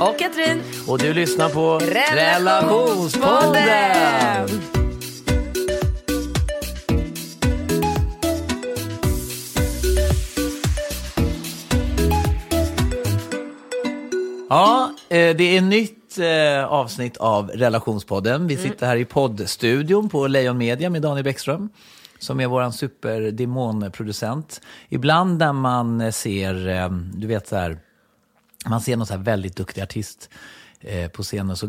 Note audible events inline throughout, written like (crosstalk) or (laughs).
Och Katrin. Och du lyssnar på Relationspodden. Relationspodden. Ja, eh, det är nytt eh, avsnitt av Relationspodden. Vi sitter här i poddstudion på Lejon Media med Daniel Bäckström som är vår superdemonproducent. Ibland när man ser, eh, du vet så här, man ser någon så väldigt duktig artist eh, på scenen så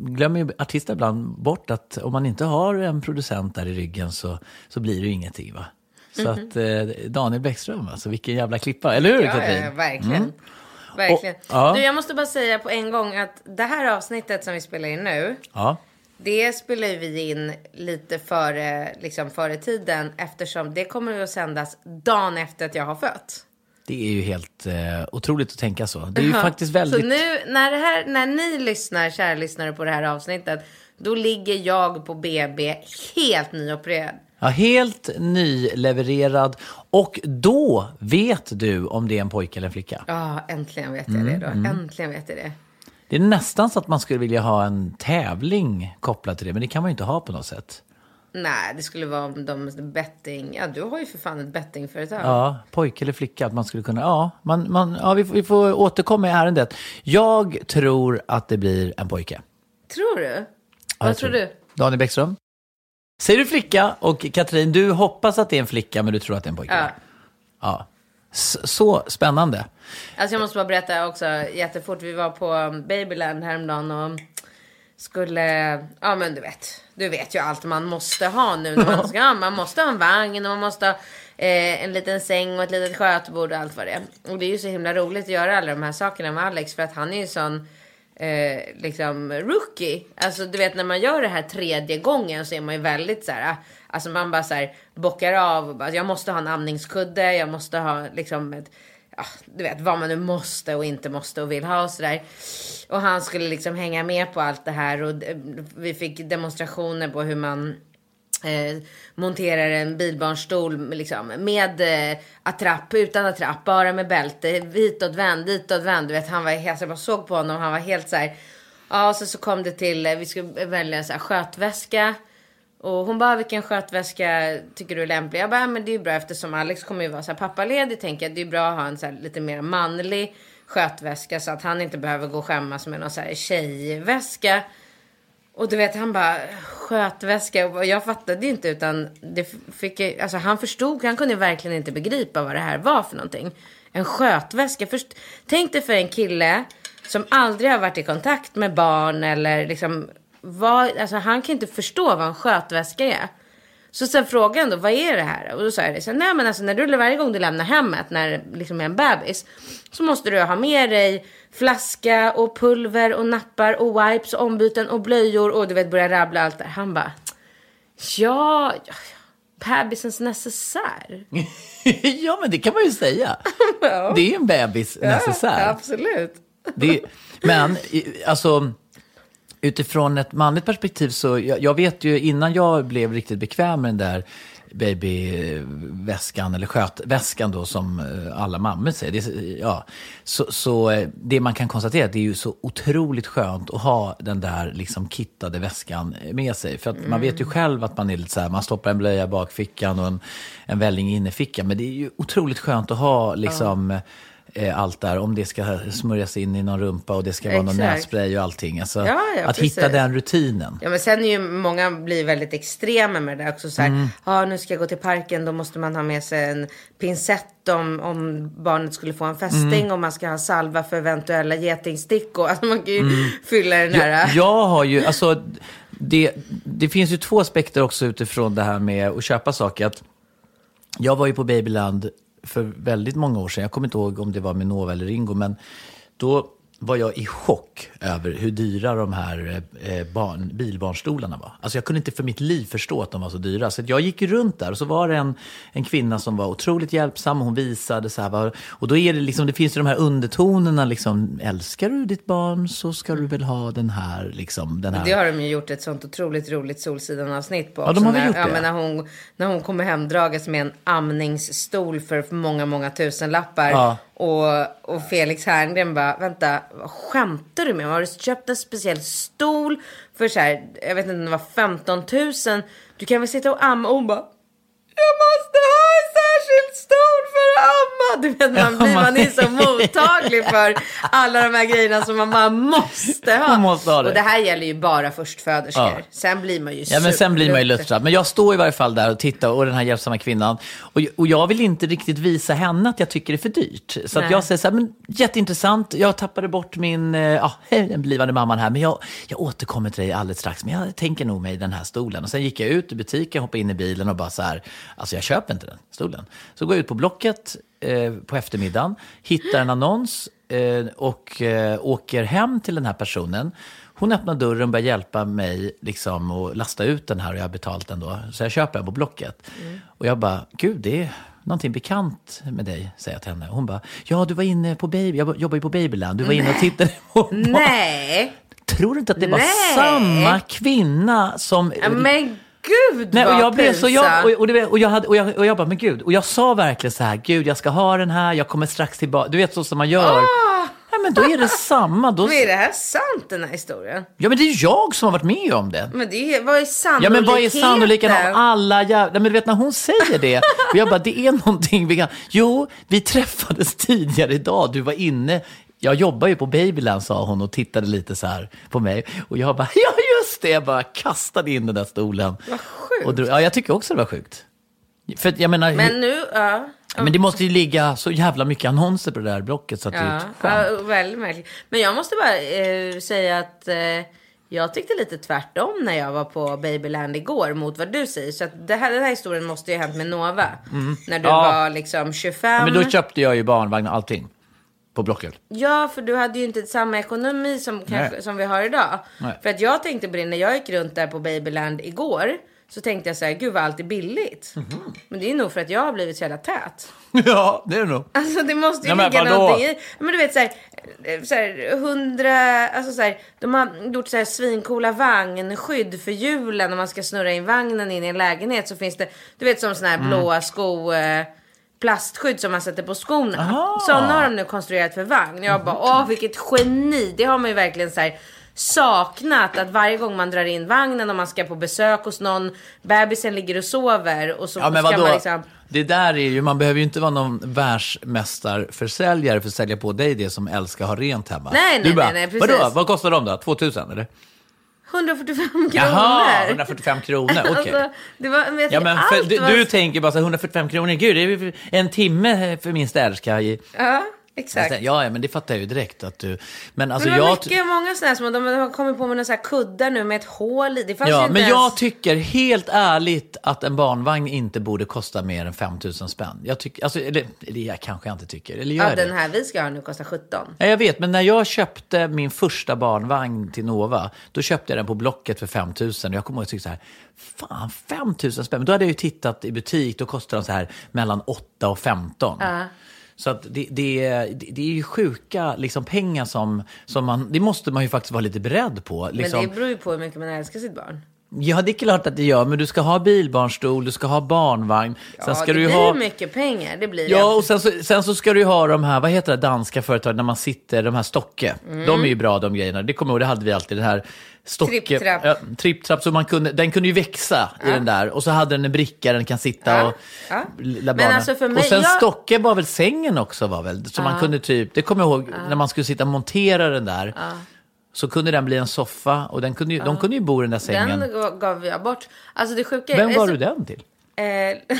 glömmer ju artister ibland bort att om man inte har en producent där i ryggen så, så blir det ju ingenting. Va? Så att eh, Daniel Bäckström, alltså vilken jävla klippa, eller hur Ja, Katrin? ja, verkligen. Mm. Verkligen. Och- ja. Du, jag måste bara säga på en gång att det här avsnittet som vi spelar in nu. Ja. Det spelar vi in lite före, liksom före tiden eftersom det kommer att sändas dagen efter att jag har fött. Det är ju helt eh, otroligt att tänka så. Det är ju faktiskt väldigt... Så nu när, här, när ni lyssnar, kära lyssnare på det här avsnittet, då ligger jag på BB helt nyopererad. Ja, helt nylevererad. Och då vet du om det är en pojke eller en flicka. Ja, äntligen vet jag det Mm, då. Äntligen vet jag det. Det är nästan så att man skulle vilja ha en tävling kopplat till det, men det kan man ju inte ha på något sätt. Nej, det skulle vara om de betting. Ja, du har ju för fan ett bettingföretag. Ja, pojke eller flicka, att man skulle kunna, ja, man, man, ja vi, får- vi får återkomma i ärendet. Jag tror att det blir en pojke. Tror du? Ja, Vad tror du? Daniel Bäckström? Säger du flicka och Katrin, du hoppas att det är en flicka men du tror att det är en pojke? Ja. ja. Så spännande. Alltså jag måste bara berätta också jättefort. Vi var på Babyland häromdagen och skulle, ja men du vet, du vet ju allt man måste ha nu när man ska, ja, man måste ha en vagn och man måste ha eh, en liten säng och ett litet skötbord och allt vad det är. Och det är ju så himla roligt att göra alla de här sakerna med Alex för att han är ju sån eh, liksom rookie. Alltså du vet när man gör det här tredje gången så är man ju väldigt så här, alltså man bara så här bockar av och bara, jag måste ha en amningskudde, jag måste ha liksom ett ja, du vet vad man nu måste och inte måste och vill ha och sådär. Och han skulle liksom hänga med på allt det här och eh, vi fick demonstrationer på hur man eh, monterar en bilbarnstol med, liksom, med eh, attrapp, utan attrapp, bara med bälte, hitåtvänd, ditåtvänd. Du vet, han var helt, jag bara såg på honom, han var helt så här. Ja, och så, så kom det till, eh, vi skulle välja en så här skötväska. Och hon bara, vilken skötväska tycker du är lämplig? Jag bara, men det är ju bra eftersom Alex kommer ju vara så här pappaledig. Tänker jag, det är bra att ha en så här lite mer manlig skötväska så att han inte behöver gå och skämmas med någon så här tjejväska. Och du vet, han bara skötväska. Och jag fattade ju inte utan det fick jag, alltså han förstod, han kunde verkligen inte begripa vad det här var för någonting. En skötväska. Först, tänk dig för en kille som aldrig har varit i kontakt med barn eller liksom vad, alltså han kan inte förstå vad en skötväska är. Så sen frågade han då, vad är det här? Och då sa jag det, så, nej men alltså när du, varje gång du lämnar hemmet, när det liksom är en bebis, så måste du ha med dig flaska och pulver och nappar och wipes och ombyten och blöjor och du vet börja rabbla allt där. Han bara, ja, ja, bebisens necessär. (laughs) ja, men det kan man ju säga. (laughs) Det är en bebis necessär. Ja, absolut. Det, men alltså, utifrån ett manligt perspektiv så, jag, jag vet ju innan jag blev riktigt bekväm med den där babyväskan, eller skötväskan då som eh, alla mammor säger. Det, ja, så, så eh, det man kan konstatera är att det är ju så otroligt skönt att ha den där liksom kittade väskan med sig. För att man vet ju själv att man är lite så här, man stoppar en blöja i bakfickan och en, en välling i innerfickan. Men det är ju otroligt skönt att ha liksom eh, allt där, om det ska smörjas in i någon rumpa och det ska vara någon Exakt. nässpray och allting. Alltså, Ja, ja, att hitta precis. den rutinen. Ja men sen är ju många blir väldigt extrema med det där också. Så här, Mm. ja nu ska jag gå till parken, då måste man ha med sig en pincett om, om barnet skulle få en fästing. Mm. Och man ska ha salva för eventuella getingstickor. (laughs) Alltså man kan ju fylla den här. Jag, jag har ju, alltså, det, det finns ju två aspekter också utifrån det här med att köpa saker. Att jag var ju på Babyland för väldigt många år sedan. Jag kommer inte ihåg om det var med Nova eller Ringo, men då var jag i chock över hur dyra de här eh, barn, bilbarnstolarna var. Alltså jag kunde inte för mitt liv förstå att de var så dyra. Så jag gick runt där och så var det en, en kvinna som var otroligt hjälpsam. Hon visade så här, och då är det liksom, det finns ju de här undertonerna liksom, älskar du ditt barn så ska du väl ha den här, liksom, den här. Det har de ju gjort ett sånt otroligt roligt Solsidan-avsnitt på. Ja, de har väl när, gjort ja, det. men när, hon, när hon kommer hem dragas med en amningsstol för många, många tusenlappar. Ja. Och, och Felix Herngren bara, vänta, vad skämtar du med? Har du köpt en speciell stol för så här, jag vet inte om det var 15 000? Du kan väl sitta och amma? Och hon bara, jag måste ha en särskild stol för att amma. Du vet, man, (laughs) blir, man är så mottaglig för (laughs) alla de här grejerna som man bara måste ha. Man måste ha det. Och det här gäller ju bara förstföderskor. Ja. Sen blir man ju Ja, men sen blir man ju luttrad. Men jag står i varje fall där och tittar och den här hjälpsamma kvinnan. Och, och jag vill inte riktigt visa henne att jag tycker det är för dyrt. Så jag säger så här, men jätteintressant. Jag tappade bort min, eh, ja, den blivande mamman här. Men jag, jag återkommer till dig alldeles strax. Men jag tänker nog mig den här stolen. Och sen gick jag ut ur butiken, hoppade in i bilen och bara så här, alltså jag köper inte den stolen. Så går jag ut på Blocket eh, på eftermiddagen, hittar en annons eh, och eh, åker hem till den här personen. Hon öppnar dörren och börjar hjälpa mig liksom att lasta ut den här och jag har betalt den då. Så jag köper den på Blocket. Och jag bara, gud det är någonting bekant med dig, säger jag till henne. Hon bara, ja du var inne på Baby, jag jobbar ju på Babyland, du var inne och tittade på (laughs) barn." Nej, Tror du inte att det var Nej. samma kvinna som... Men gud Nej, och jag blev så, jag, och, och, du vet, och, jag hade, och, jag, och jag bara, men gud, och jag sa verkligen så här, gud jag ska ha den här, jag kommer strax tillbaka, du vet så som man gör. Nej, men då är det samma. Då, Men är det här sant den här historien? ja, men det är jag som har varit med om det. Men det är, vad är Ja, sannolikheten? men vad är sannolikheten av alla jävla... Men du vet när hon säger det, och jag bara, det är någonting vi kan... Jo, vi träffades tidigare idag, du var inne... Jag jobbar ju på Babyland, sa hon och tittade lite så här på mig. Och jag bara, (laughs) ja just det, jag bara kastade in den där stolen. Vad sjukt. Drog, ja, jag tycker också det var sjukt. För jag menar, Men nu, ja. men det måste ju ligga så jävla mycket annonser på det där blocket så att det är Ja, ett skämt. ja, väldigt märkligt. Men jag måste bara eh, säga att eh, jag tyckte lite tvärtom när jag var på Babyland igår mot vad du säger. Så att det här, den här historien måste ju ha hänt med Nova. När du Mm. Ja. var liksom 25. Men då köpte jag ju barnvagn och allting på blocket. Ja, för du hade ju inte samma ekonomi som, kanske, Nej. som vi har idag. Nej. För att jag tänkte på det när jag gick runt där på Babyland igår. Så tänkte jag så här, gud vad allt är billigt. Mhm. Men det är nog för att jag har blivit så jävla tät. (laughs) Ja, det är det nog. Alltså det måste ju men ligga vadå? någonting i. Men du vet så här, så här hundra, alltså så här, de har gjort så här svincoola vagnskydd för hjulen. När man ska snurra in vagnen in i en lägenhet så finns det, du vet som såna här Mm. blåa sko, eh, plastskydd som man sätter på skorna. Aha. Sådana har de nu konstruerat för vagn. Jag bara, åh vilket geni. Det har man ju verkligen så här saknat att varje gång man drar in vagnen och man ska på besök hos någon, bebisen ligger och sover och så Ja, men ska vadå? man liksom Det där är ju, man behöver ju inte vara någon världsmästarförsäljare för att sälja på dig det som älskar ha rent hemma. Nej, nej, du bara, nej, nej, precis. Vadå, vad kostar de då? 2000 eller? 145 kronor. Jaha, 145 kronor, (laughs) okej. Alltså, det var, men jag Ja, men för, du, var... du tänker bara så här, 145 kronor, gud det är en timme för min städerska. Ja, exakt. Ja, ja, men det fattar jag ju direkt att du... Men alltså Men det var jag... mycket, många sådana som de har kommit på med några så här kuddar nu med ett hål i. Det fanns Ja, inte men ens... jag tycker helt ärligt att en barnvagn inte borde kosta mer än 5 000 spänn. Jag tycker, alltså, eller, eller jag kanske jag inte tycker, eller gör Ja, den här vi ska ha nu kostar 17. Ja, jag vet, men när jag köpte min första barnvagn till Nova, då köpte jag den på Blocket för 5 000. Jag kommer ihåg att jag tyckte så här, fan 5 000 spänn. Men då hade jag ju tittat i butik, då kostade de så här mellan 8 och 15. Så att det, det, det, är ju sjuka liksom, pengar som, som man, det måste man ju faktiskt vara lite beredd på. Liksom. Men det beror ju på hur mycket man älskar sitt barn. Ja, det är klart att det gör, men du ska ha bilbarnstol, du ska ha barnvagn. Ja, sen ska det du blir ha... mycket pengar. Det blir Ja, och sen så, sen så ska du ju ha de här, vad heter det danska företagen, när man sitter, de här Stocke. Mm. De är ju bra de grejerna. Det kommer jag ihåg, det hade vi alltid, den här Stocke. Tripptrapp. Ja, tripptrapp, så man kunde, den kunde ju växa i den där. Och så hade den en bricka, den kan sitta Ja, och ja. lilla Men alltså för mig- och sen jag- Stocke var väl sängen också var väl, så man kunde typ, det kommer jag ihåg, när man skulle sitta och montera den där. Så kunde den bli en soffa och den kunde ju, de kunde ju bo i den där sängen. Den gav- gav jag bort. Alltså det sjuka. Vem var så- du den till? Eh,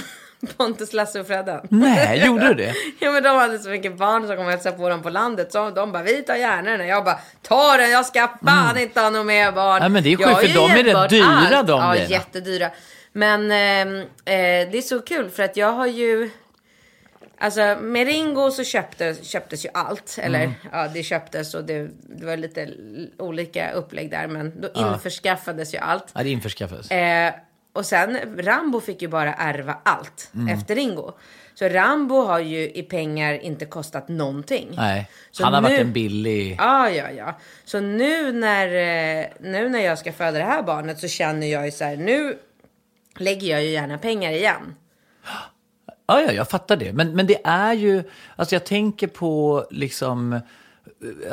(laughs) Pontus, Lasse och Freddan. Nej, gjorde du det? (laughs) Ja men de hade så mycket barn som kom och hälsade på dem på landet. Så de bara, vi tar gärna den. Jag bara, ta den, jag ska fan inte ha något mer barn. Mm. Nej, men det är sjukt, för de är rätt dyra, allt. de Ja, grejerna. jättedyra. Men ehm, eh, det är så kul för att jag har ju... Alltså med Ringo så köptes, köptes ju allt. Eller Mm. ja, det köptes och det, det var lite olika upplägg där. Men då införskaffades ju allt. Ja, det införskaffades. Eh, och sen Rambo fick ju bara ärva allt Mm. efter Ringo. Så Rambo har ju i pengar inte kostat någonting. Nej, Så han har varit nu- en billig... Ja, ja, ja. Så nu när, eh, nu när jag ska föda det här barnet så känner jag ju så här, nu lägger jag ju gärna pengar igen. (gasps) Ja, ja, jag fattar det. Men, men det är ju, alltså jag tänker på liksom, eh,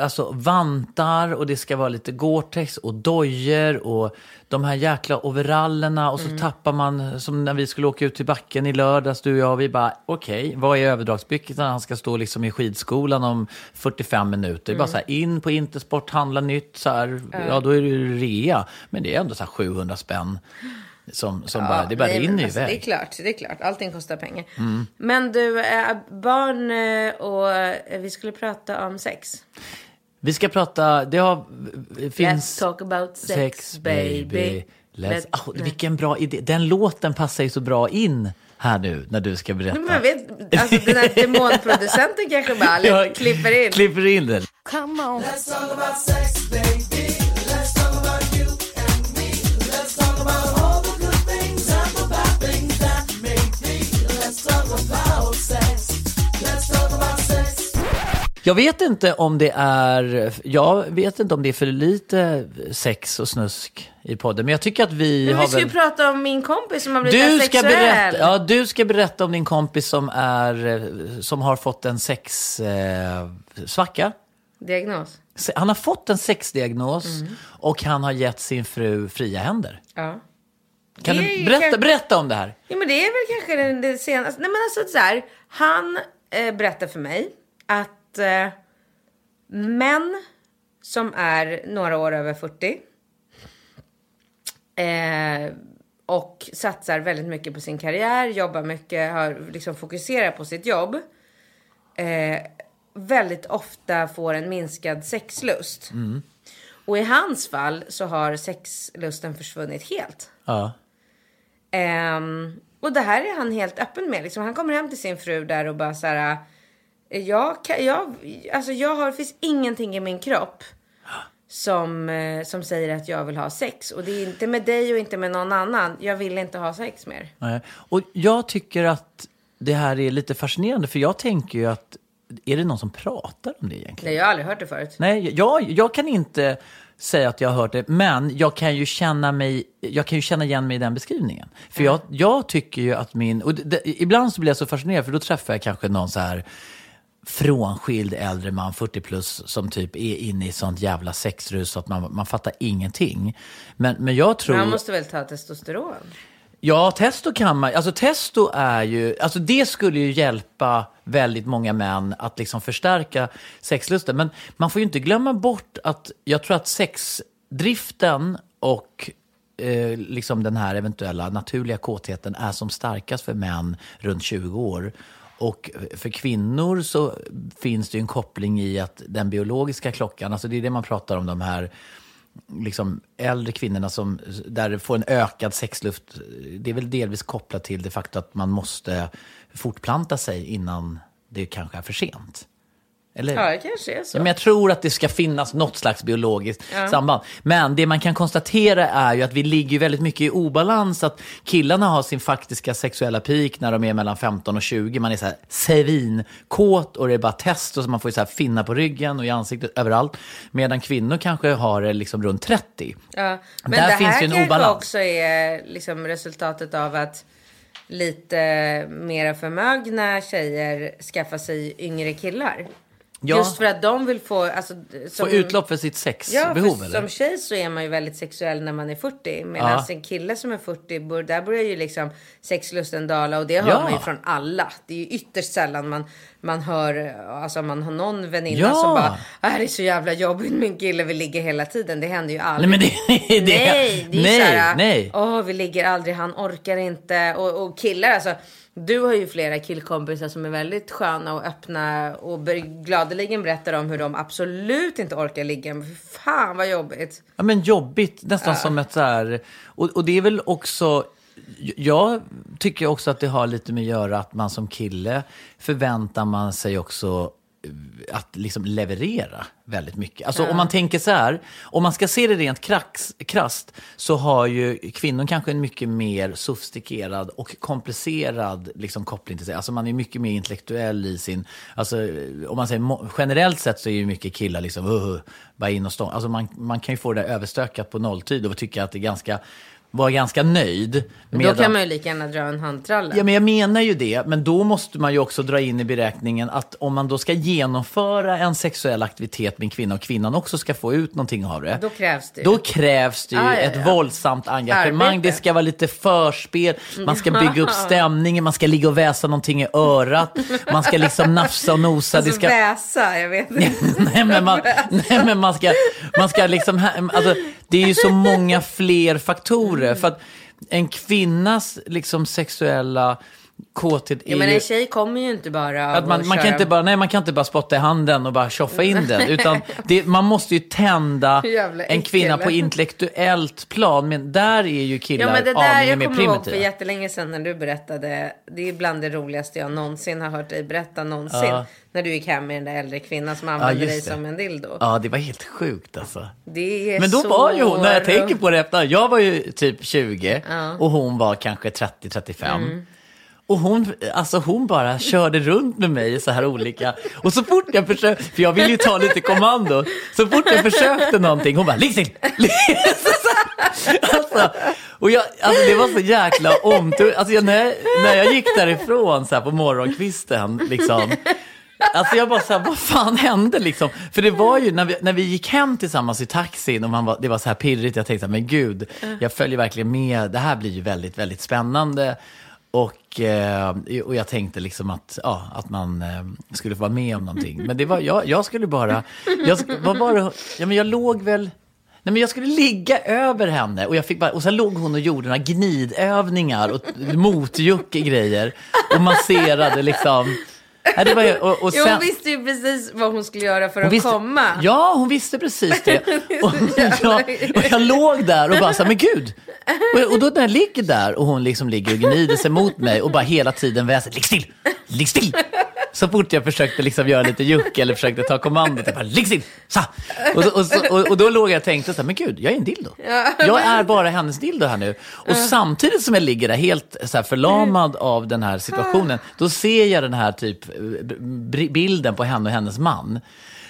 alltså vantar och det ska vara lite Gore-Tex och dojor och de här jäkla overallerna och så Mm. tappar man, som när vi skulle åka ut till backen i lördags, du och jag, vi bara, okej, vad är överdragsbyxorna? Han ska stå liksom i skidskolan om 45 minuter. Mm. Bara så här, in på Intersport, handla nytt, så här, ja då är det ju rea. Men det är ändå så här 700 spänn. Som, som bara, det bara rinner alltså, iväg. Det är klart, det är klart. Allting kostar pengar. Mm. Men du, eh, barn eh, och eh, vi skulle prata om sex. Vi ska prata, det har, Let's finns... talk about sex, baby. Let's, Let- oh, vilken bra idé. Den låten passar ju så bra in här nu när du ska berätta. Men vet, alltså den här demonproducenten kanske bara (laughs) klipper in. Klipper in den. Jag vet inte om det är, jag vet inte om det är för lite sex och snusk i podden, men jag tycker att vi Men har vi ska ju väl... prata om min kompis som har blivit Du ska, sexuell. berätta, ja, du ska berätta om din kompis som, är, som har fått en sexsvacka. Eh. Diagnos. Han har fått en sexdiagnos Mm. och han har gett sin fru fria händer. Ja. Kan Det du berätta, kanske- berätta om det här? Ja men det är väl kanske den, det senaste. Nej men alltså så här. Han eh, berättar för mig att eh, män som är några år över 40 eh, och satsar väldigt mycket på sin karriär, jobbar mycket, har liksom fokuserar på sitt jobb. Eh, väldigt ofta får en minskad sexlust. Och i hans fall så har sexlusten försvunnit helt. Ja. Ehm, och det här är han helt öppen med. Liksom, han kommer hem till sin fru där och bara så här. Jag, kan, jag, alltså jag har, det finns ingenting i min kropp som, eh, som säger att jag vill ha sex. Och det är inte med dig och inte med någon annan. Jag vill inte ha sex mer. Nej. Och jag tycker att det här är lite fascinerande, för jag tänker ju att, är det någon som pratar om det egentligen? Nej, jag har aldrig hört det förut. Nej, jag, jag kan inte säga att jag har hört det, men jag kan ju känna, mig, jag kan ju känna igen mig i den beskrivningen. För jag, jag tycker ju att min... Och det, det, ibland så blir jag så fascinerad, för då träffar jag kanske någon så här frånskild äldre man, 40 plus, som typ är inne i sånt jävla sexrus så att man, man fattar ingenting. Men, men jag tror... Men han måste väl ta testosteron? Ja, testo kan man. Alltså testo är ju, alltså det skulle ju hjälpa väldigt många män att liksom förstärka sexlusten. Men man får ju inte glömma bort att jag tror att sexdriften och eh, liksom den här eventuella naturliga kåtheten är som starkast för män runt 20 år. Och för kvinnor så finns det ju en koppling i att den biologiska klockan, alltså det är det man pratar om, de här liksom äldre kvinnorna som där får en ökad sexluft, det är väl delvis kopplat till det faktum att man måste fortplanta sig innan det kanske är för sent. Eller? Ja, det kanske är så. Ja, men jag tror att det ska finnas något slags biologiskt samband. Men det man kan konstatera är ju att vi ligger väldigt mycket i obalans. Att killarna har sin faktiska sexuella peak när de är mellan 15 och 20. Man är så här svinkåt och det är bara test och så man får så här finna på ryggen och i ansiktet överallt. Medan kvinnor kanske har det liksom runt 30. Ja, men Där det finns här ju en kanske obalans. också är liksom resultatet av att lite mera förmögna tjejer skaffar sig yngre killar. Ja. Just för att de vill få... Alltså, som, Få utlopp för sitt Ja, sexbehov för eller? som tjej så är man ju väldigt sexuell när man är 40. Medan Ja. en kille som är 40, bör- där börjar ju liksom sexlusten dala. Och det hör Ja. man ju från alla. Det är ju ytterst sällan man, man hör, alltså man har någon väninna Ja. som bara, "Ah, det är så jävla jobbigt en kille, vi ligger hela tiden. Det händer ju aldrig. Nej, men det, (laughs) det, nej, det är nej, såhär, nej. åh vi ligger aldrig, han orkar inte. Och, och killar alltså, du har ju flera killkompisar som är väldigt sköna och öppna och gladeligen berättar om hur de absolut inte orkar ligga. Men för fan vad jobbigt. Ja, men jobbigt, nästan som ett så här... Och, och det är väl också... Jag tycker också att det har lite med att göra att man som kille förväntar man sig också att liksom leverera väldigt mycket. Alltså om man tänker så här, om man ska se det rent krax, krasst så har ju kvinnor kanske en mycket mer sofistikerad och komplicerad liksom, koppling till sig. Alltså man är mycket mer intellektuell i sin, alltså om man säger generellt sett så är ju mycket killar liksom, uh, bara in och. Alltså man, man kan ju få det där överstökat på nolltid och tycka att det är ganska, vara ganska nöjd. Då medan- kan man ju lika gärna dra en handtralle. Ja, men jag menar ju det. Men då måste man ju också dra in i beräkningen att om man då ska genomföra en sexuell aktivitet med en kvinna och kvinnan också ska få ut någonting av det. Då krävs det ju. Då krävs det ju Ah, ja, ett ja. våldsamt engagemang. Arbete. Det ska vara lite förspel. Man ska bygga upp (laughs) stämningen. Man ska ligga och väsa någonting i örat. Man ska liksom nafsa och nosa. Alltså det ska... väsa, jag vet inte. (laughs) nej, men man, (laughs) nej, men man ska, man ska liksom, alltså, det är ju så (laughs) många fler faktorer. För att en kvinnas liksom sexuella kåthet är Ja, men ju... en tjej kommer ju inte bara Att man, man, kan inte bara, nej, man kan inte bara spotta i handen och bara tjoffa in den. (laughs) Utan det, man måste ju tända (laughs) en kvinna på intellektuellt plan. Men där är ju killar Ja men det där, aningen jag mer kommer ihåg för primitiva. jättelänge sedan när du berättade. Det är bland det roligaste jag någonsin har hört dig berätta någonsin. Ja. När du gick hem med den där äldre kvinnan som använde dig just det. som en dildo. Ja, det var helt sjukt alltså. Det är Men då så var ju hon, när jag tänker på det efter, jag var ju typ 20 Ja. Mm. och hon var kanske 30-35. Och hon, alltså hon bara körde runt med mig så här olika. Och så fort jag försökte, för jag ville ju ta lite kommando. Så fort jag försökte någonting, hon bara, ligg still! (laughs) alltså, och jag, alltså det var så jäkla omtur. Alltså jag, när, jag, när jag gick därifrån så här på morgonkvisten, liksom. Alltså jag bara så här, vad fan hände liksom? För det var ju när vi, när vi gick hem tillsammans i taxin och man var, det var så här pirrigt, jag tänkte så här, men gud, jag följer verkligen med, det här blir ju väldigt, väldigt spännande. Och, eh, och jag tänkte liksom att, ja, att man eh, skulle få vara med om någonting. Men det var, jag, jag skulle bara, jag, vad var det, ja men jag låg väl, Nej, men jag skulle ligga över henne och, jag fick bara, och sen låg hon och gjorde några gnidövningar och motjuck grejer och masserade liksom. Ja, det var, och, och Jo, sen, hon visste ju precis vad hon skulle göra för hon att visste- komma. Ja, hon visste precis det. (laughs) Och, jag, och jag låg där och bara så här, men gud. Och, och då när jag ligger där och hon liksom ligger och gnider sig mot mig och bara hela tiden väser, ligg still, ligg still. Så fort jag försökte liksom göra lite juck eller försökte ta kommandot, jag bara, still, så. Och, så- och, så- och, och då låg jag och tänkte så här, men gud, jag är en dildo. (laughs) Jag är bara hennes dildo här nu. Och samtidigt som jag ligger där helt så förlamad av den här situationen, då ser jag den här typ eh, bilden på henne och hennes man.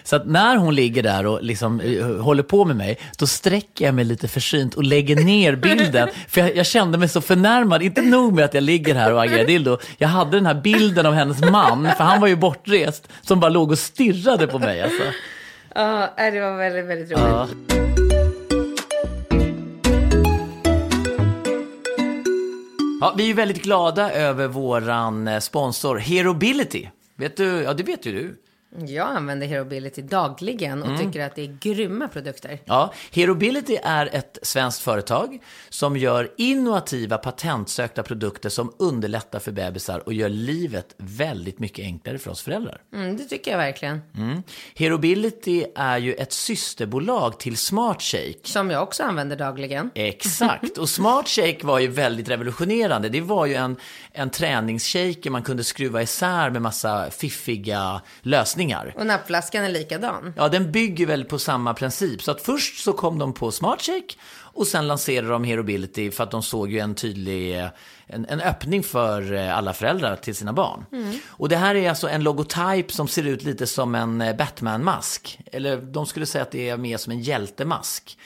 Så att när hon ligger där och liksom eh, håller på med mig, då sträcker jag mig lite försynt och lägger ner (laughs) bilden. För jag, jag kände mig så förnärmad. Inte nog med att jag ligger här och agerar dildo. Jag hade den här bilden av hennes man, för han var ju bortrest, som bara låg och stirrade på mig. Alltså. Ja, det var väldigt, väldigt roligt. Ja. Ja, vi är väldigt glada över våran eh, sponsor Herobility. Vet du, ja det vet ju du. Jag använder Herobility dagligen Mm. och tycker att det är grymma produkter. Ja, Herobility är ett svenskt företag som gör innovativa patentsökta produkter som underlättar för bebisar och gör livet väldigt mycket enklare för oss föräldrar. Mm, det tycker jag verkligen. Mm. Herobility är ju ett systerbolag till Smart Shake. Som jag också använder dagligen. Exakt, och Smart Shake var ju väldigt revolutionerande. Det var ju en, en träningsshake man kunde skruva isär med massa fiffiga lösningar lösningar. Och nappflaskan är likadan. Ja, den bygger väl på samma princip. Så att först så kom de på SmartShake och sen lanserade de Herobility för att de såg ju en tydlig eh, en, en öppning för eh, alla föräldrar till sina barn. Och det här är alltså en logotyp som ser ut lite som en eh, Batman-mask. Eller de skulle säga att det är mer som en hjältemask.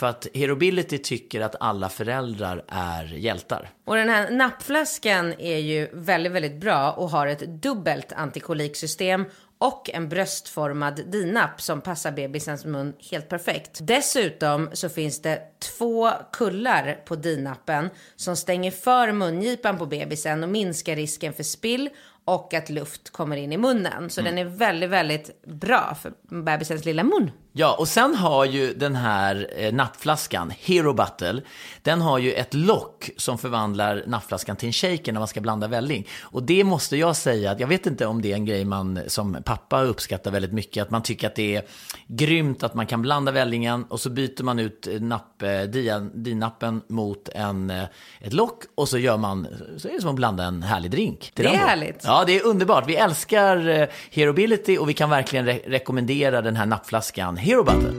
För att Herobility tycker att alla föräldrar är hjältar. Och den här nappflaskan är ju väldigt, väldigt bra och har ett dubbelt antikoliksystem och en bröstformad dinapp som passar bebisens mun helt perfekt. Dessutom så finns det två kullar på dinappen som stänger för mungipan på bebisen och minskar risken för spill och att luft kommer in i munnen. Så den är väldigt, väldigt bra för bebisens lilla mun. Ja, och sen har ju den här eh, nappflaskan, Hero Battle, den har ju ett lock som förvandlar nappflaskan till en shaker när man ska blanda välling. Och det måste jag säga, att jag vet inte om det är en grej man som pappa uppskattar väldigt mycket, att man tycker att det är grymt att man kan blanda vällingen och så byter man ut eh, napp, eh, dinappen mot en, eh, ett lock och så gör man, så är det som att blanda en härlig drink. Det är härligt. Ja, det är underbart. Vi älskar Herobility och vi kan verkligen re- rekommendera den här nappflaskan Hero Battle.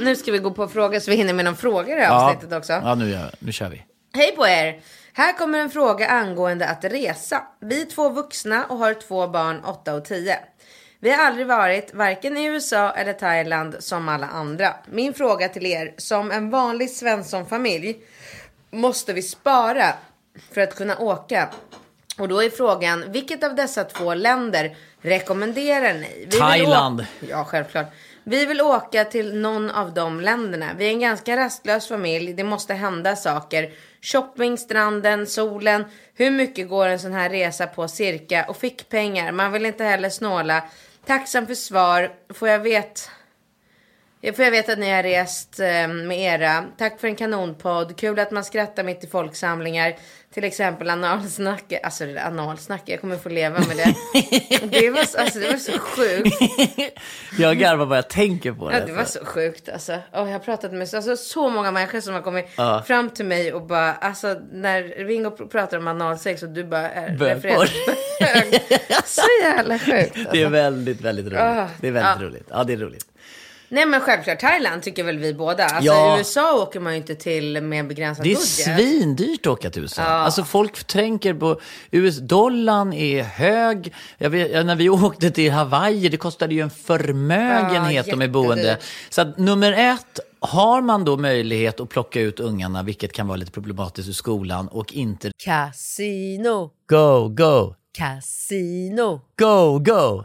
Nu ska vi gå på fråga så vi hinner med någon fråga i det här avsnittet också. Ja, nu, gör- nu kör vi. Hej på er! Här kommer en fråga angående att resa. Vi är två vuxna och har två barn, 8 och 10. Vi har aldrig varit varken i USA eller Thailand som alla andra. Min fråga till er, som en vanlig Svensson-familj måste vi spara för att kunna åka. Och då är frågan, vilket av dessa två länder rekommenderar ni? Vi Thailand. Ja, självklart. Vi vill åka till någon av de länderna. Vi är en ganska rastlös familj. Det måste hända saker. Shopping, stranden, solen. Hur mycket går en sån här resa på cirka? Och fickpengar. Man vill inte heller snåla. Tacksam för svar. Får jag veta För jag vet att ni har rest eh, med era. Tack för en kanonpodd. Kul att man skrattar mitt i folksamlingar. Till exempel analsnack. Alltså det där analsnack, jag kommer få leva med det. (laughs) det, var, så- alltså, det var så sjukt. (laughs) Jag garvar bara jag tänker på det. Ja, det var så sjukt alltså. Och jag har pratat med så, alltså, så många människor som har kommit Ja. fram till mig och bara, alltså när Ringo pr- pratar om analsex och du bara är Bögporr. refererar. (laughs) Så jävla sjukt. Det är Alltså. väldigt, väldigt roligt. Ah, Det är väldigt ja. roligt. Ja, det är roligt. Nej men självklart, Thailand tycker väl vi båda. Alltså Ja. i USA åker man ju inte till med begränsad Det är budget. svindyrt att åka till USA. Alltså folk tänker på, US dollarn är hög. Jag vet, ja, när vi (laughs) åkte till Hawaii, det kostade ju en förmögenhet Ja, med boende. Så att nummer ett, har man då möjlighet att plocka ut ungarna, vilket kan vara lite problematiskt ur skolan, och inte Casino, go, go, casino, go, go.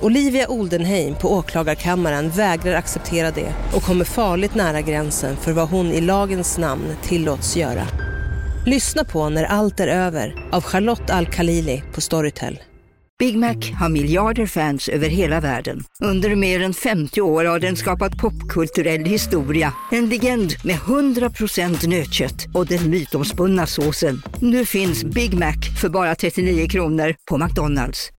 Olivia Oldenheim på åklagarkammaren vägrar acceptera det och kommer farligt nära gränsen för vad hon i lagens namn tillåts göra. Lyssna på När allt är över av Charlotte Al-Khalili på Storytel. Big Mac har miljarder fans över hela världen. Under mer än 50 år har den skapat popkulturell historia. En legend med 100% nötkött och den mytomspunna såsen. Nu finns Big Mac för bara 39 kronor på McDonalds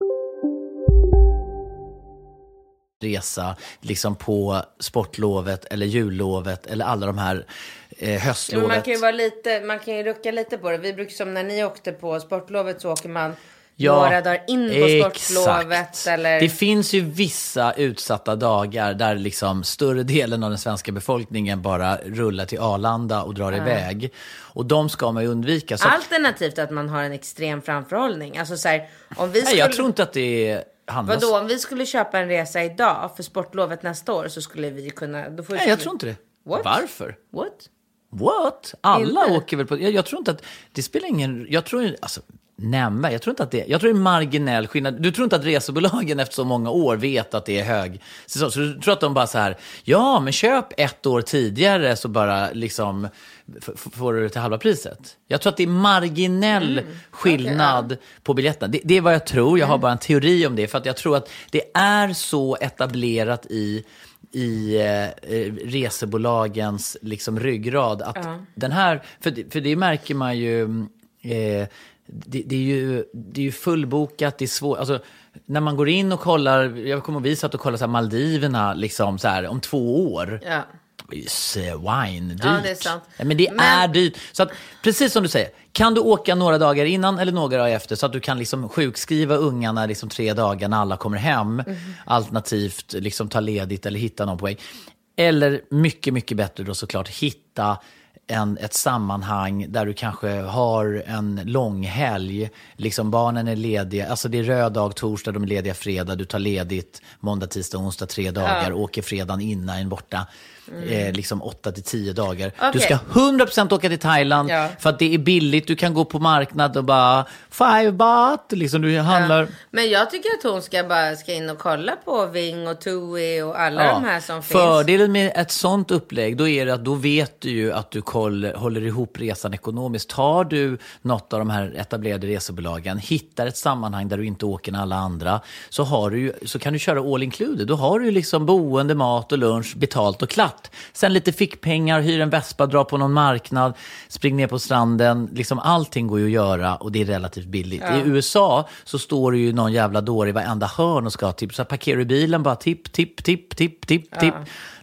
resa liksom på sportlovet eller jullovet eller alla de här eh, Ja, höstlovet. men man kan ju vara lite, man kan ju rucka lite på det. Vi brukar som när ni åkte på sportlovet så åker man några dagar in på sportlovet. Eller... Det finns ju vissa utsatta dagar där liksom större delen av den svenska befolkningen bara rullar till Arlanda och drar iväg. Och de ska man ju undvika. Så Alternativt att man har en extrem framförhållning. Alltså så här, om vi Nej, skulle... jag tror inte att det handlar Vadå, om vi skulle köpa en resa idag för sportlovet nästa år så skulle vi kunna... Då får Nej, jag tror inte det. What? Varför? What? What? Alla Inte? åker väl på... Jag, jag tror inte att... Det spelar ingen... Jag tror alltså, nämnvärt. Jag tror inte att det... Jag tror det är marginell skillnad. Du tror inte att resebolagen efter så många år vet att det är hög säsong. Så du tror att de bara så här... Ja, men köp ett år tidigare så bara liksom... Får du det till halva priset. Jag tror att det är marginell Mm. skillnad på biljetterna. Det, det är vad jag tror. Jag har bara en teori om det. För att jag tror att det är så etablerat i i eh, eh, resebolagens liksom ryggrad. Att den här, för, för det märker man ju, eh, det, det, är ju det är ju fullbokat, det är svårt. Alltså, när man går in och kollar, jag kommer att visa att och så här Maldiverna liksom så här, om två år. Ja. Swine, dyrt. Ja, det är sant. Men det Men- är dyrt. Så att, precis som du säger, kan du åka några dagar innan eller några dagar efter så att du kan liksom sjukskriva ungarna liksom tre dagar när alla kommer hem. Mhm. Alternativt liksom ta ledigt eller hitta någon poäng. Eller mycket, mycket bättre då såklart hitta en, ett sammanhang där du kanske har en lång helg. Liksom barnen är lediga, alltså det är röd dag torsdag, de är lediga fredag, du tar ledigt måndag, tisdag, onsdag, tre dagar, åker fredagen innan borta. Eh, liksom 8 till 10 dagar. Du Mm. Okej. ska 100% åka till Thailand Ja. för att det är billigt. Du kan gå på marknad och bara five baht, liksom du handlar. Men jag tycker att hon ska bara ska in och kolla på Ving och Tui och alla Ja. de här som finns. Fördelen med ett sånt upplägg, då är det att då vet du ju att du håller, håller ihop resan ekonomiskt. Tar du något av de här etablerade resebolagen, hittar ett sammanhang där du inte åker med alla andra, så, har du så kan du köra all included. Då har du liksom boende, mat och lunch betalt och klart. Sen lite fickpengar, hyr en vespa, dra på någon marknad, spring ner på stranden. Liksom allting går ju att göra och det är relativt billigt. I USA så står det ju någon jävla dåre i varenda hörn och ska typ så här, parkerar du bilen bara tipp, tipp, tipp, tipp, tipp, tipp.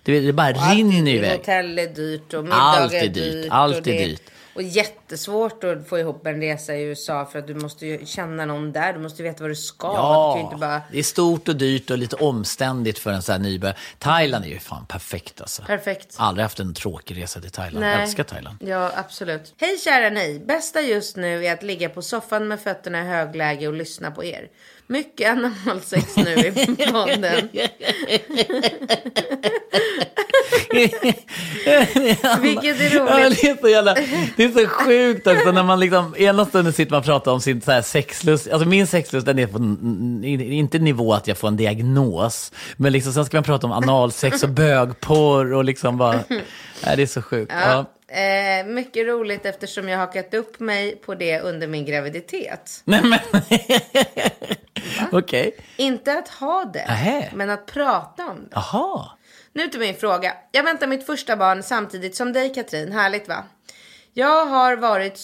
Det, det bara rinner ju iväg. Hotell är dyrt och middag Allt är är dyrt, dyrt. allt och det är dyrt. Och jättesvårt att få ihop en resa i USA för att du måste ju känna någon där. Du måste veta vad du ska. Du Ja, inte bara... det är stort och dyrt och lite omständigt för en sån här nybörjare. Thailand är ju fan perfekt alltså. Perfekt. Aldrig haft en tråkig resa till Thailand. Jag älskar Thailand. Ja, absolut. Hej kära ni. Bästa just nu är att ligga på soffan med fötterna i högläge och lyssna på er. Mycket analsex nu i (laughs) podden. (laughs) Vilket är Ja, roligt. det, är så jävla, det är så sjukt också när man liksom, ena stunden sitter man och pratar om sin så här sexlust. Alltså min sexlust den är på, inte nivå att jag får en diagnos. Men liksom, sen ska man prata om analsex och bögporr och liksom bara, nej, det är så sjukt. Ja. Eh, mycket roligt eftersom jag hakat upp mig på det under min graviditet. Nej men, (laughs) okej. Inte att ha det, Nähä. men att prata om det. Jaha. Nu till min fråga. Jag väntar mitt första barn samtidigt som dig Katrin. Härligt va? Jag har varit,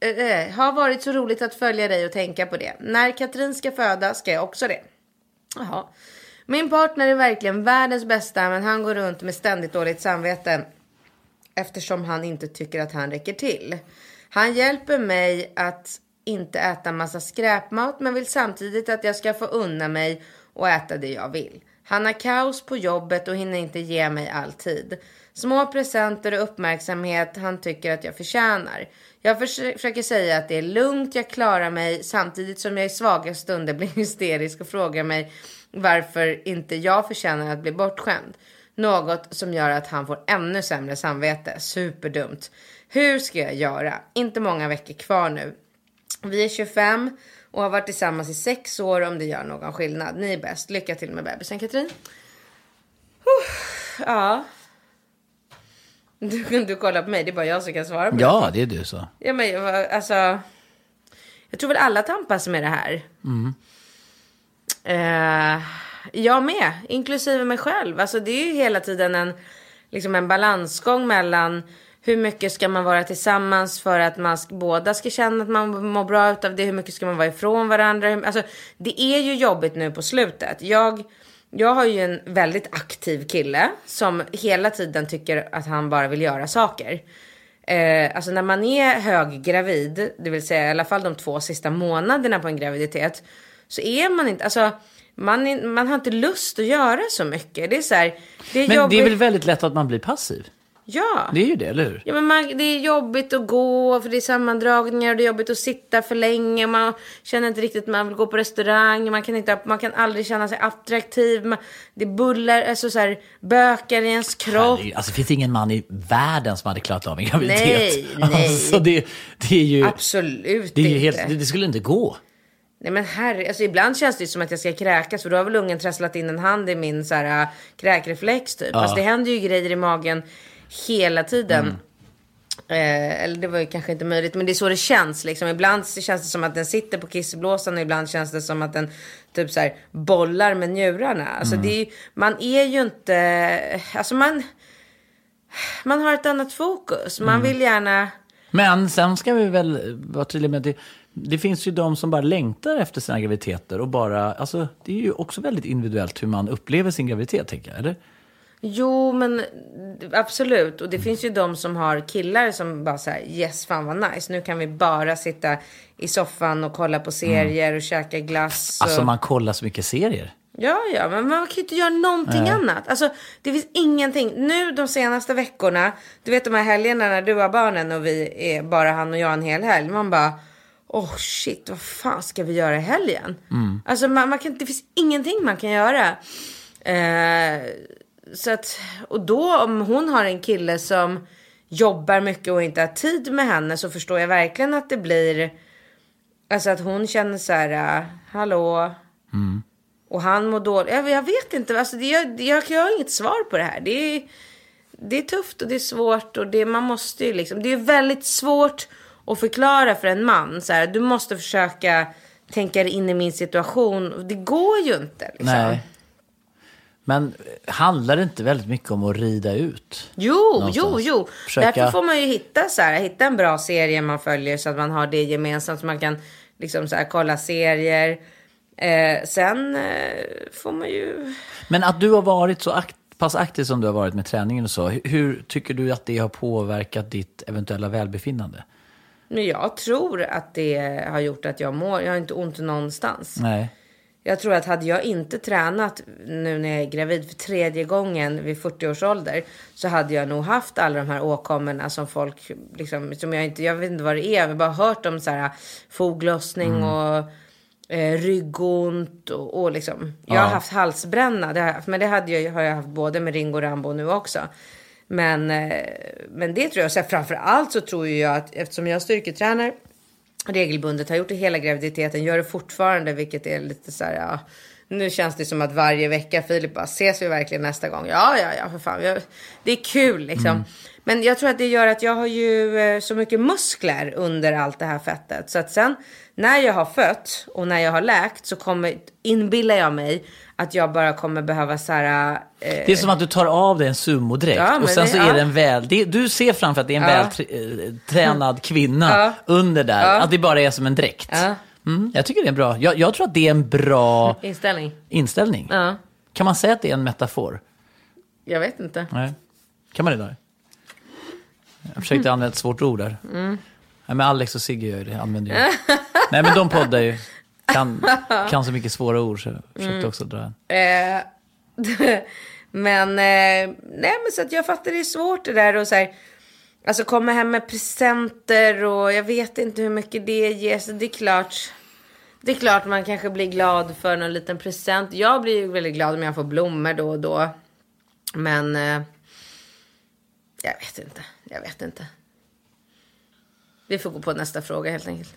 eh, har varit så roligt att följa dig och tänka på det. När Katrin ska föda ska jag också det. Jaha. Min partner är verkligen världens bästa men han går runt med ständigt dåligt samvete eftersom han inte tycker att han räcker till. Han hjälper mig att inte äta massa skräpmat men vill samtidigt att jag ska få unna mig och äta det jag vill. Han har kaos på jobbet och hinner inte ge mig all tid. Små presenter och uppmärksamhet han tycker att jag förtjänar. Jag försöker säga att det är lugnt, jag klarar mig samtidigt som jag i svaga stunder blir (laughs) hysterisk och frågar mig varför inte jag förtjänar att bli bortskämd. Något som gör att han får ännu sämre samvete. Superdumt. Hur ska jag göra? Inte många veckor kvar nu. Vi är 25 och har varit tillsammans i sex år om det gör någon skillnad. Ni är bäst. Lycka till med bebisen Katrin. Uff, ja. Du, du kollar på mig, det är bara jag som kan svara på det. Ja, det är du så. Ja, men jag- alltså. Jag tror väl alla tampas med det här. Eh, jag med, inklusive mig själv. Alltså det är ju hela tiden en, liksom en balansgång mellan hur mycket ska man vara tillsammans för att man båda ska känna att man mår bra utav det. Hur mycket ska man vara ifrån varandra. Alltså, det är ju jobbigt nu på slutet. Jag jag har ju en väldigt aktiv kille som hela tiden tycker att han bara vill göra saker. Eh, alltså när man är höggravid, det vill säga i alla fall de två sista månaderna på en graviditet, så är man inte, alltså man, är, man har inte lust att göra så mycket. Det är så här, det är Men jobbigt. det är väl väldigt lätt att man blir passiv? Ja. Det är ju det, eller hur? Ja, men man, det är jobbigt att gå för det är sammandragningar och det är jobbigt att sitta för länge. Man känner inte riktigt att man vill gå på restaurang. Man kan, inte, man kan aldrig känna sig attraktiv. Man, det bullar, alltså så här, bökar i ens kropp. Herregud, Alltså, det finns ingen man i världen som hade klarat av en graviditet. Nej, (laughs) nej. Alltså, det, det är ju... Absolut Det, är ju inte. helt, det, det skulle inte gå. Nej men herre, alltså ibland känns det som att jag ska kräkas för då har väl ungen trasslat in en hand i min så här, äh, kräkreflex typ. Fast det händer ju grejer i magen hela tiden. Eh, eller det var ju kanske inte möjligt, men det är så det känns liksom. Ibland känns det som att den sitter på kissblåsan och ibland känns det som att den typ så här bollar med njurarna. Alltså det är man är ju inte, alltså man, man har ett annat fokus. Man vill gärna, Men sen ska vi väl vara tydliga med att det, det finns ju de som bara längtar efter sina graviditeter och bara, alltså det är ju också väldigt individuellt hur man upplever sin graviditet, tänker jag, eller? Jo, men absolut. Och det finns ju de som har killar som bara säger yes, fan vad nice. Nu kan vi bara sitta i soffan och kolla på serier och käka glass. Och... Alltså man kollar så mycket serier. Ja, ja, men man kan ju inte göra någonting annat. Alltså, det finns ingenting. Nu de senaste veckorna, du vet de här helgerna när du har barnen och vi är bara han och jag en hel helg. Man bara, oh shit, vad fan ska vi göra i helgen? Alltså, man, man kan, det finns ingenting man kan göra. Eh, så att, och då om hon har en kille som jobbar mycket och inte har tid med henne så förstår jag verkligen att det blir, alltså att hon känner så här, äh, hallå, och han mår dåligt. Jag, jag vet inte. Alltså, det, jag, jag, jag har inget svar på det här. Det är, det är tufft och det är svårt. Och det, man måste ju liksom, det är väldigt svårt att förklara för en man. Så här, du måste försöka tänka dig in i min situation. Det går ju inte. Liksom. Nej. Men handlar det inte väldigt mycket om att rida ut? Jo, Någonstans. jo, jo. Försöka- Därför får man ju hitta, så här, hitta en bra serie man följer så att man har det gemensamt. Så man kan liksom så här, kolla serier. Eh, sen eh, får man ju... Men att du har varit så akt, pass aktiv som du har varit med träningen och så, hur, tycker du att det har påverkat ditt eventuella välbefinnande? Men jag tror att det har gjort att jag mår, jag har inte ont någonstans. Nej. Jag tror att hade jag inte tränat nu när jag är gravid för tredje gången vid 40 års ålder så hade jag nog haft alla de här åkommorna som folk liksom, som jag inte, jag vet inte vad det är, jag har bara hört om så här foglossning och eh, ryggont och, och liksom. Jag har Ja. haft halsbränna, det har men det hade jag, har jag haft både med Ringo och Rambo nu också. Men, eh, men det tror jag, så här, framför allt så tror jag att eftersom jag styrketränar regelbundet, har gjort det hela graviditeten, gör det fortfarande, vilket är lite så här, ja. Nu känns det som att varje vecka, Filip bara, ses vi verkligen nästa gång? Ja, ja, ja, för fan. Jag, det är kul liksom. Men jag tror att det gör att jag har ju eh, så mycket muskler under allt det här fettet. Så att sen när jag har fött och när jag har läkt så kommer, inbillar jag mig att jag bara kommer behöva så här, eh, Det är som att du tar av dig en sumodräkt Ja, och sen det- så är ja. det en väl... Det, du ser framför att det är en Ja. vältränad (laughs) kvinna Ja. under där. Att det bara är som en dräkt. Mm, jag tycker det är bra. Jag, jag tror att det är en bra (laughs) inställning. inställning. Kan man säga att det är en metafor? jag vet inte. Nej. Kan man det där? Jag försökte använda ett svårt ord där. Mm. Nej, men Alex och Sigge gör ju det, använder ju. Nej, men de poddar ju. (laughs) Kan, (laughs) kan så mycket svåra ord så jag försökte Mm. också dra en. Eh, (laughs) men, eh, nej men så att jag fattar det är svårt det där och så här. Alltså komma hem med presenter och jag vet inte hur mycket det ger. Så det är klart. Det är klart man kanske blir glad för någon liten present. Jag blir ju väldigt glad om jag får blommor då och då. Men eh, jag vet inte. Jag vet inte. Vi får gå på nästa fråga helt enkelt.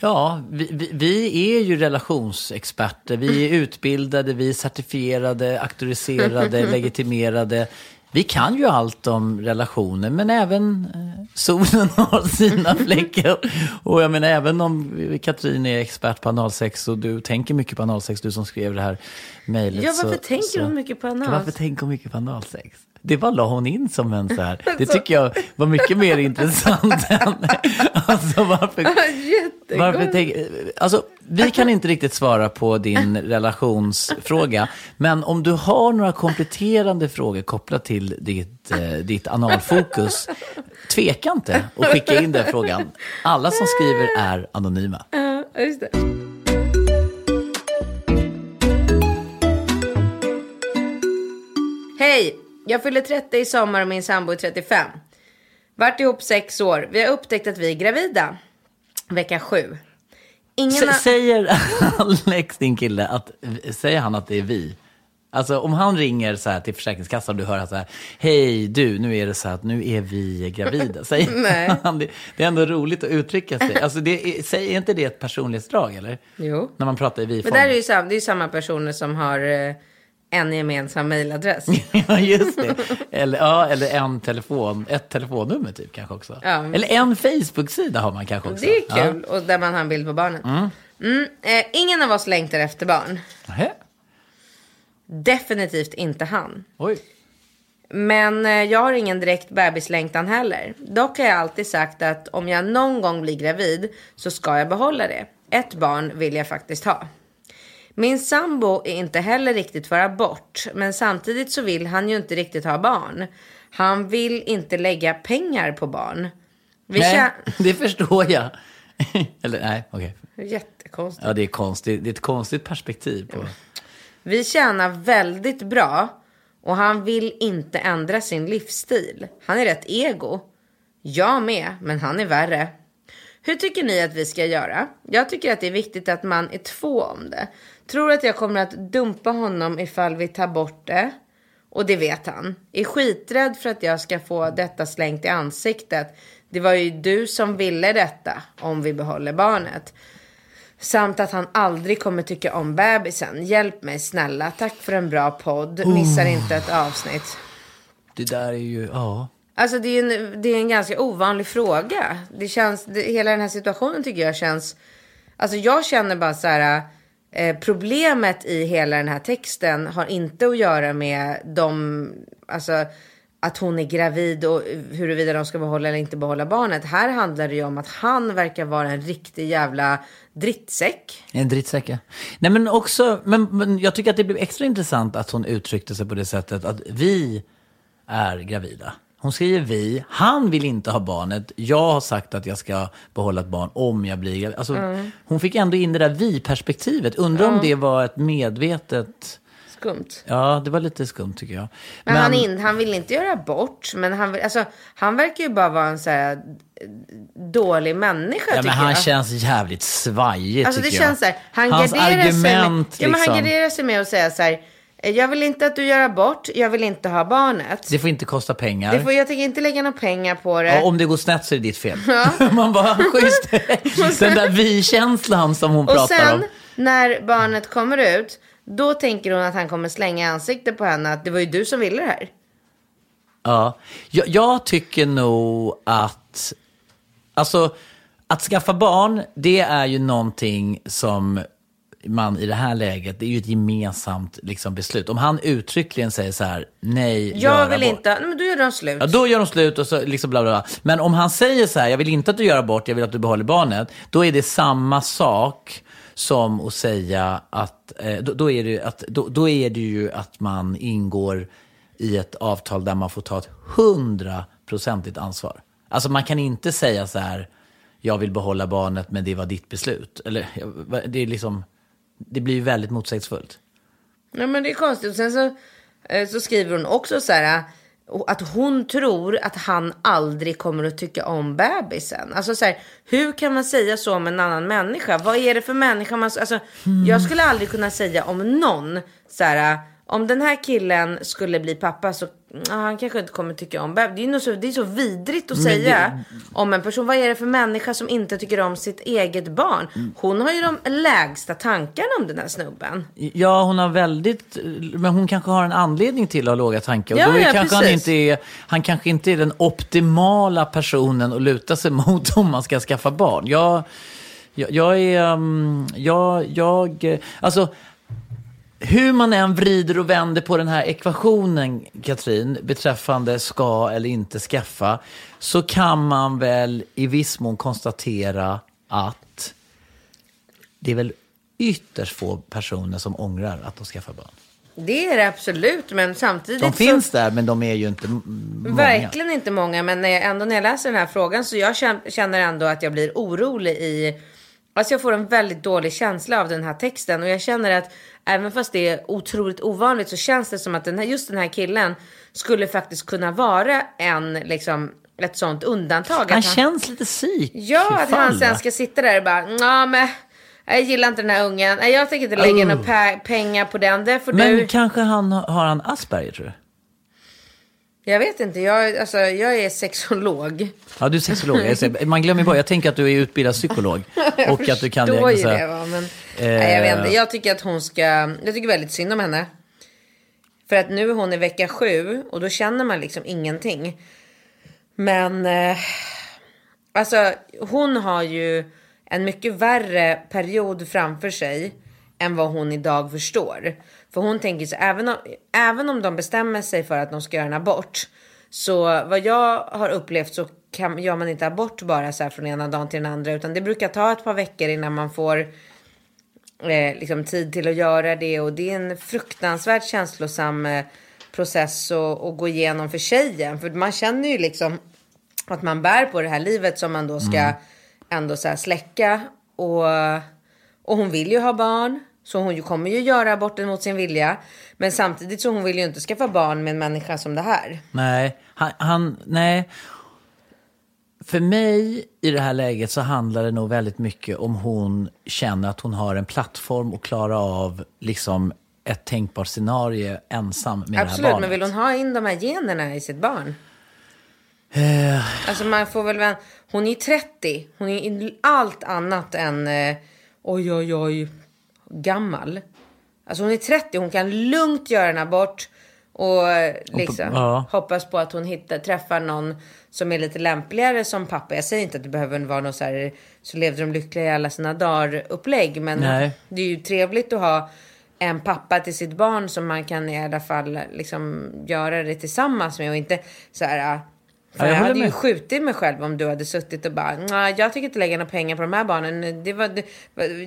Ja, vi, vi, vi är ju relationsexperter. Vi är utbildade, vi är certifierade, auktoriserade, (laughs) legitimerade. Vi kan ju allt om relationer, men även solen (laughs) har sina fläckar. Och jag menar, även om Katrin är expert på analsex och du tänker mycket på analsex, du som skrev det här mejlet. Ja, varför så, tänker så, hon mycket på anal? Varför tänker hon mycket på analsex? Det bara la hon in som en så här. Det tycker jag var mycket mer intressant än... (laughs) Alltså varför... Varför tänk, alltså, vi kan inte riktigt svara på din relationsfråga, men om du har några kompletterande frågor kopplat till ditt, eh, ditt analfokus, tveka inte och skicka in den frågan. Alla som skriver är anonyma. Ja, just det. Hej! Jag fyller 30 i sommar och min sambo är 35. Vart ihop sex år. Vi har upptäckt att vi är gravida. Vecka sju. Ingen S- säger (laughs) Alex, din kille, att, säger han att det är vi? Alltså om han ringer så här till Försäkringskassan och du hör så här, hej du, nu är det så här att nu är vi gravida. (laughs) Säger Nej. (laughs) han det? Det är ändå roligt att uttrycka sig. Alltså det är, säger inte det ett personlighetsdrag eller? Jo. När man pratar i Men vi-form. där är ju samma, det är ju samma personer som har eh, en gemensam mailadress. (laughs) ja, just det. Eller, ja, eller en telefon, ett telefonnummer typ kanske också. Ja. Eller en Facebook-sida har man kanske också. Det är kul. Och där man har en bild på barnet. Mm. eh, ingen av oss längtar efter barn. Ja. Nähä. Definitivt inte han. Oj. Men eh, jag har ingen direkt bebislängtan heller. Dock har jag alltid sagt att om jag någon gång blir gravid så ska jag behålla det. Ett barn vill jag faktiskt ha. Min sambo är inte heller riktigt för abort, men samtidigt så vill han ju inte riktigt ha barn. Han vill inte lägga pengar på barn. Vi Nej, (laughs) det förstår jag. (laughs) eller nej, okej. Jättekonstigt. Ja, det är konstigt. Det är ett konstigt perspektiv på... Vi tjänar väldigt bra och han vill inte ändra sin livsstil. Han är rätt ego. Jag med, men han är värre. Hur tycker ni att vi ska göra? Jag tycker att det är viktigt att man är två om det. Tror att jag kommer att dumpa honom ifall vi tar bort det. Och det vet han. Är skiträdd för att jag ska få detta slängt i ansiktet. Det var ju du som ville detta om vi behåller barnet. Samt att han aldrig kommer tycka om bebisen. Hjälp mig snälla. Tack för en bra podd. Missar inte ett avsnitt. Det där är ju, ja. Alltså det är, en, det är en ganska ovanlig fråga. Det känns, det, hela den här situationen tycker jag känns... Alltså jag känner bara så här... Eh, problemet i hela den här texten har inte att göra med de... Alltså att hon är gravid och huruvida de ska behålla eller inte behålla barnet. Här handlar det ju om att han verkar vara en riktig jävla drittsäck. En drittsäck, ja. Nej, men också, men, men jag tycker att det blev extra intressant att hon uttryckte sig på det sättet att vi är gravida. Hon skriver vi, han vill inte ha barnet, jag har sagt att jag ska behålla ett barn om jag blir. Alltså, Hon fick ändå in det där vi-perspektivet. Undrar om det var ett medvetet... Skumt. Ja, det var lite skumt tycker jag. Men, han, in, han vill inte göra bort. Men han, vill- alltså, han verkar ju bara vara en så här dålig människa Ja, men han jag. känns jävligt svajig Alltså det tycker jag. känns så här, han Hans sig med, argument ja, men han liksom. garderar sig med att säga så här, "Eh, jag vill inte att du gör abort, jag vill inte ha barnet. Det får inte kosta pengar. Det får, jag tänker inte lägga några pengar på det. Ja, om det går snett så är det ditt fel. (laughs) Man bara, schysst. (laughs) Den där vi-känslan som hon och pratar sen om. när barnet kommer ut, då tänker hon att han kommer slänga ansiktet på henne att det var ju du som ville det här. Ja, jag, jag tycker nog att, alltså, att skaffa barn, det är ju någonting som man i det här läget, det är ju ett gemensamt liksom, beslut. Om han uttryckligen säger så här, nej, Jag vill abort. inte, nej, men då gör de slut. Ja, då gör de slut och så liksom bla bla bla. Men om han säger så här, jag vill inte att du gör abort, jag vill att du behåller barnet. Då är det samma sak som att säga att, eh, då, då, är det, att då, då är det ju att man ingår i ett avtal där man får ta ett hundraprocentigt ansvar. Alltså man kan inte säga så här, jag vill behålla barnet men det var ditt beslut. Eller, det är liksom, det blir ju väldigt motsägelsefullt. Ja, men det är konstigt. Och sen så, eh, så skriver hon också så här. Eh, att hon tror att han aldrig kommer att tycka om bebisen. Alltså så här, hur kan man säga så om en annan människa? Vad är det för människa man... Alltså, Jag skulle aldrig kunna säga om någon så här. Eh, om den här killen skulle bli pappa så han kanske inte kommer tycka om bebis. Det är, så, det är så vidrigt att säga om en person. Vad är det för människa som inte tycker om sitt eget barn? Hon har ju de lägsta tankarna om den här snubben. Ja, hon har väldigt, men hon kanske har en anledning till att ha låga tankar. Och Ja, då är ja, kanske han, inte är, han kanske inte är den optimala personen att luta sig (laughs) mot om man ska skaffa barn. Jag, jag, jag är, um, jag, jag, alltså, hur man än vrider och vänder på den här ekvationen, Katrin, beträffande ska eller inte skaffa, så kan man väl i viss mån konstatera att det är väl ytterst få personer som ångrar att de skaffar barn. Det är det absolut, men samtidigt De så... finns där, men de är ju inte många. Verkligen inte många, men när jag, ändå när jag läser den här frågan så jag kän- känner ändå att jag blir orolig i... Alltså jag får en väldigt dålig känsla av den här texten och jag känner att även fast det är otroligt ovanligt så känns det som att den här, just den här killen skulle faktiskt kunna vara en, liksom, ett sånt undantag. Han att känns lite psyk. Ja, att han sen ska sitta där och bara, ja men jag gillar inte den här ungen. Jag tänker inte lägga några pe- pengar på den. Det Men du. kanske han har har han Asperger, tror du? Jag vet inte, jag, alltså, jag är sexolog. Ja, du är sexolog. Jag Man glömmer bara, jag tänker att du är utbildad psykolog. (laughs) och att du kan förstår ju det, va? Men, nej, jag vet inte. Eh. Jag tycker att hon ska... Jag tycker väldigt synd om henne. För att nu är hon i vecka sju och då känner man liksom ingenting. Men... Eh, alltså, hon har ju en mycket värre period framför sig än vad hon idag förstår. För hon tänker så även om, även om de bestämmer sig för att de ska göra en abort. Så vad jag har upplevt så kan, gör man inte abort bara så här från ena dagen till den andra. Utan det brukar ta ett par veckor innan man får eh, liksom tid till att göra det. Och det är en fruktansvärt känslosam eh, process att, att gå igenom för tjejen. För man känner ju liksom att man bär på det här livet som man då ska ändå så här släcka. Och, och hon vill ju ha barn. Så hon kommer ju göra aborten mot sin vilja. Men samtidigt så hon vill ju inte skaffa barn med en människa som det här. Nej, han, han, nej. För mig i det här läget så handlar det nog väldigt mycket om hon känner att hon har en plattform att klara av liksom ett tänkbart scenario ensam med det här Absolut, barnet. men vill hon ha in de här generna i sitt barn? Eh, Alltså man får väl... Hon är 30. Hon är allt annat än eh, oj, oj, oj, gammal. Alltså hon är 30. Hon kan lugnt göra en abort. Och eh, liksom ja. hoppas på att hon hittar, träffar någon som är lite lämpligare som pappa. Jag säger inte att det behöver vara något så här så levde de lyckliga i alla sina dagar upplägg. Men Nej. det är ju trevligt att ha en pappa till sitt barn som man kan i alla fall liksom göra det tillsammans med och inte så här. För Ja, jag jag, hade ju med. skjutit mig själv om du hade suttit och bara, "Nej, jag tänker inte lägga några pengar på de här barnen. Det var, det,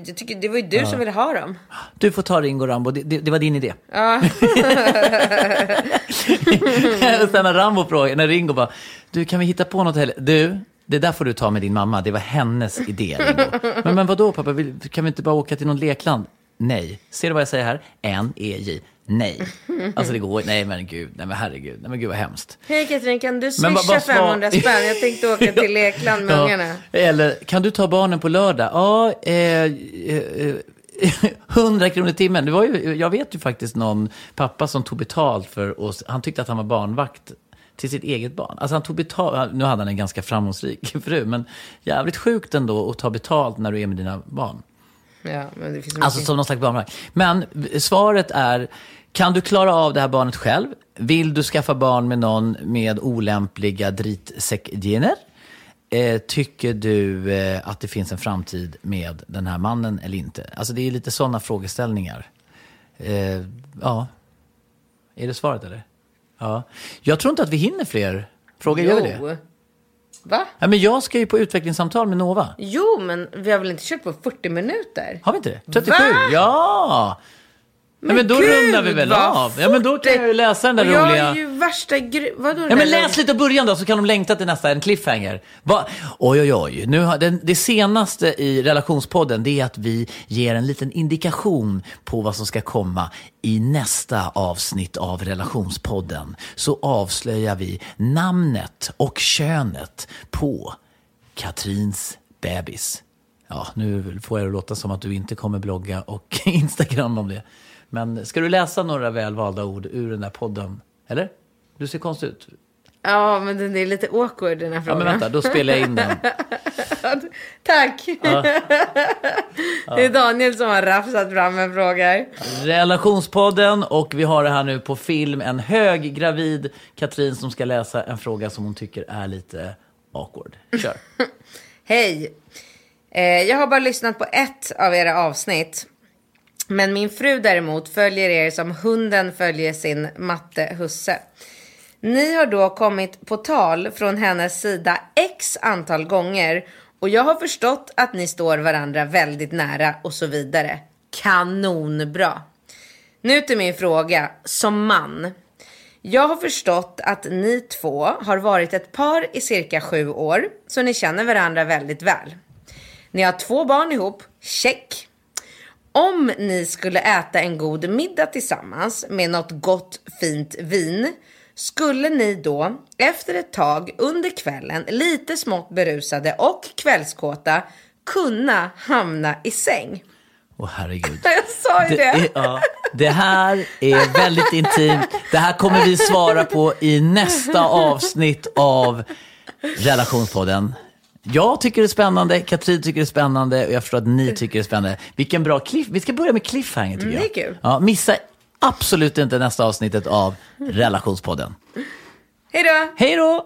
jag tycker, det var ju du som ville ha dem. du får ta Ringo Rambo, det, det, det var din idé. Ja. (laughs) Och Sen när Rambo frågade, när Ringo bara, du kan vi hitta på något heller? Du, det där får du ta med din mamma, det var hennes idé Ringo. Men, men vadå pappa, kan vi inte bara åka till någon lekland? Nej. Ser du vad jag säger här? N-E-J. Nej. Alltså det går Nej men gud, nej men herregud, nej men gud vad hemskt. Hej Katrin, kan du swisha svar- 500 spänn? Jag tänkte åka (laughs) till lekland med ungarna. Eller, kan du ta barnen på lördag? Ja, eh, eh, 100 kronor i timmen. Det var ju, jag vet ju faktiskt någon pappa som tog betalt för oss. Han tyckte att han var barnvakt till sitt eget barn. Alltså han tog betalt, nu hade han en ganska framgångsrik (laughs) fru, men jävligt sjukt ändå att ta betalt när du är med dina barn. Ja, men det finns så Alltså som någon slags barnvakt. Men svaret är, kan du klara av det här barnet själv? Vill du skaffa barn med någon med olämpliga dritsäckgener? Eh, tycker du eh, att det finns en framtid med den här mannen eller inte? Alltså det är lite sådana frågeställningar. Eh, ja. Är det svaret eller? Ja. Jag tror inte att vi hinner fler frågor. Gör vi det? Va? Ja, men jag ska ju på utvecklingssamtal med Nova. Jo, men vi har väl inte kört på 40 minuter? Har vi inte det? 37? Va? Ja! Men, men då Gud, rundar vi väl av? Ja, men då kan jag ju läsa den där jag roliga... är ju värsta gru... Vadå? Ja, men läs lite av början då, så kan de längta till nästa, en cliffhanger. Va? Oj, oj, oj. Nu har, den, det senaste i relationspodden, det är att vi ger en liten indikation på vad som ska komma i nästa avsnitt av relationspodden. Så avslöjar vi namnet och könet på Katrins bebis. Ja, nu får jag det låta som att du inte kommer blogga och (laughs) Instagram om det. Men ska du läsa några välvalda ord ur den där podden? Eller? Du ser konstig ut. Ja, men den är lite awkward den här Ja, frågan. men vänta, då spelar jag in den. (laughs) Tack! (laughs) Det är Daniel som har rafsat fram en fråga. Relationspodden och vi har det här nu på film. En höggravid Katrin som ska läsa en fråga som hon tycker är lite awkward. Kör. (laughs) Hej! Eh, jag har bara lyssnat på ett av era avsnitt. Men min fru däremot följer er som hunden följer sin matte husse. Ni har då kommit på tal från hennes sida x antal gånger och jag har förstått att ni står varandra väldigt nära och så vidare. Kanonbra! Nu till min fråga som man. Jag har förstått att ni två har varit ett par i cirka sju år, så ni känner varandra väldigt väl. Ni har två barn ihop, check. Om ni skulle äta en god middag tillsammans med något gott fint vin, skulle ni då efter ett tag under kvällen, lite smått berusade och kvällskåta, kunna hamna i säng? Åh herregud. (laughs) Jag sa ju Det, det. är, ja, det här är väldigt intimt. Det här kommer vi svara på i nästa avsnitt av Relationspodden. Jag tycker det är spännande, Katrin tycker det är spännande och jag förstår att ni tycker det är spännande. Vilken bra cliff. Vi ska börja med cliffhanger tycker Mm, jag. det är kul. Ja, missa absolut inte nästa avsnittet av Relationspodden. Hej då! Hej då!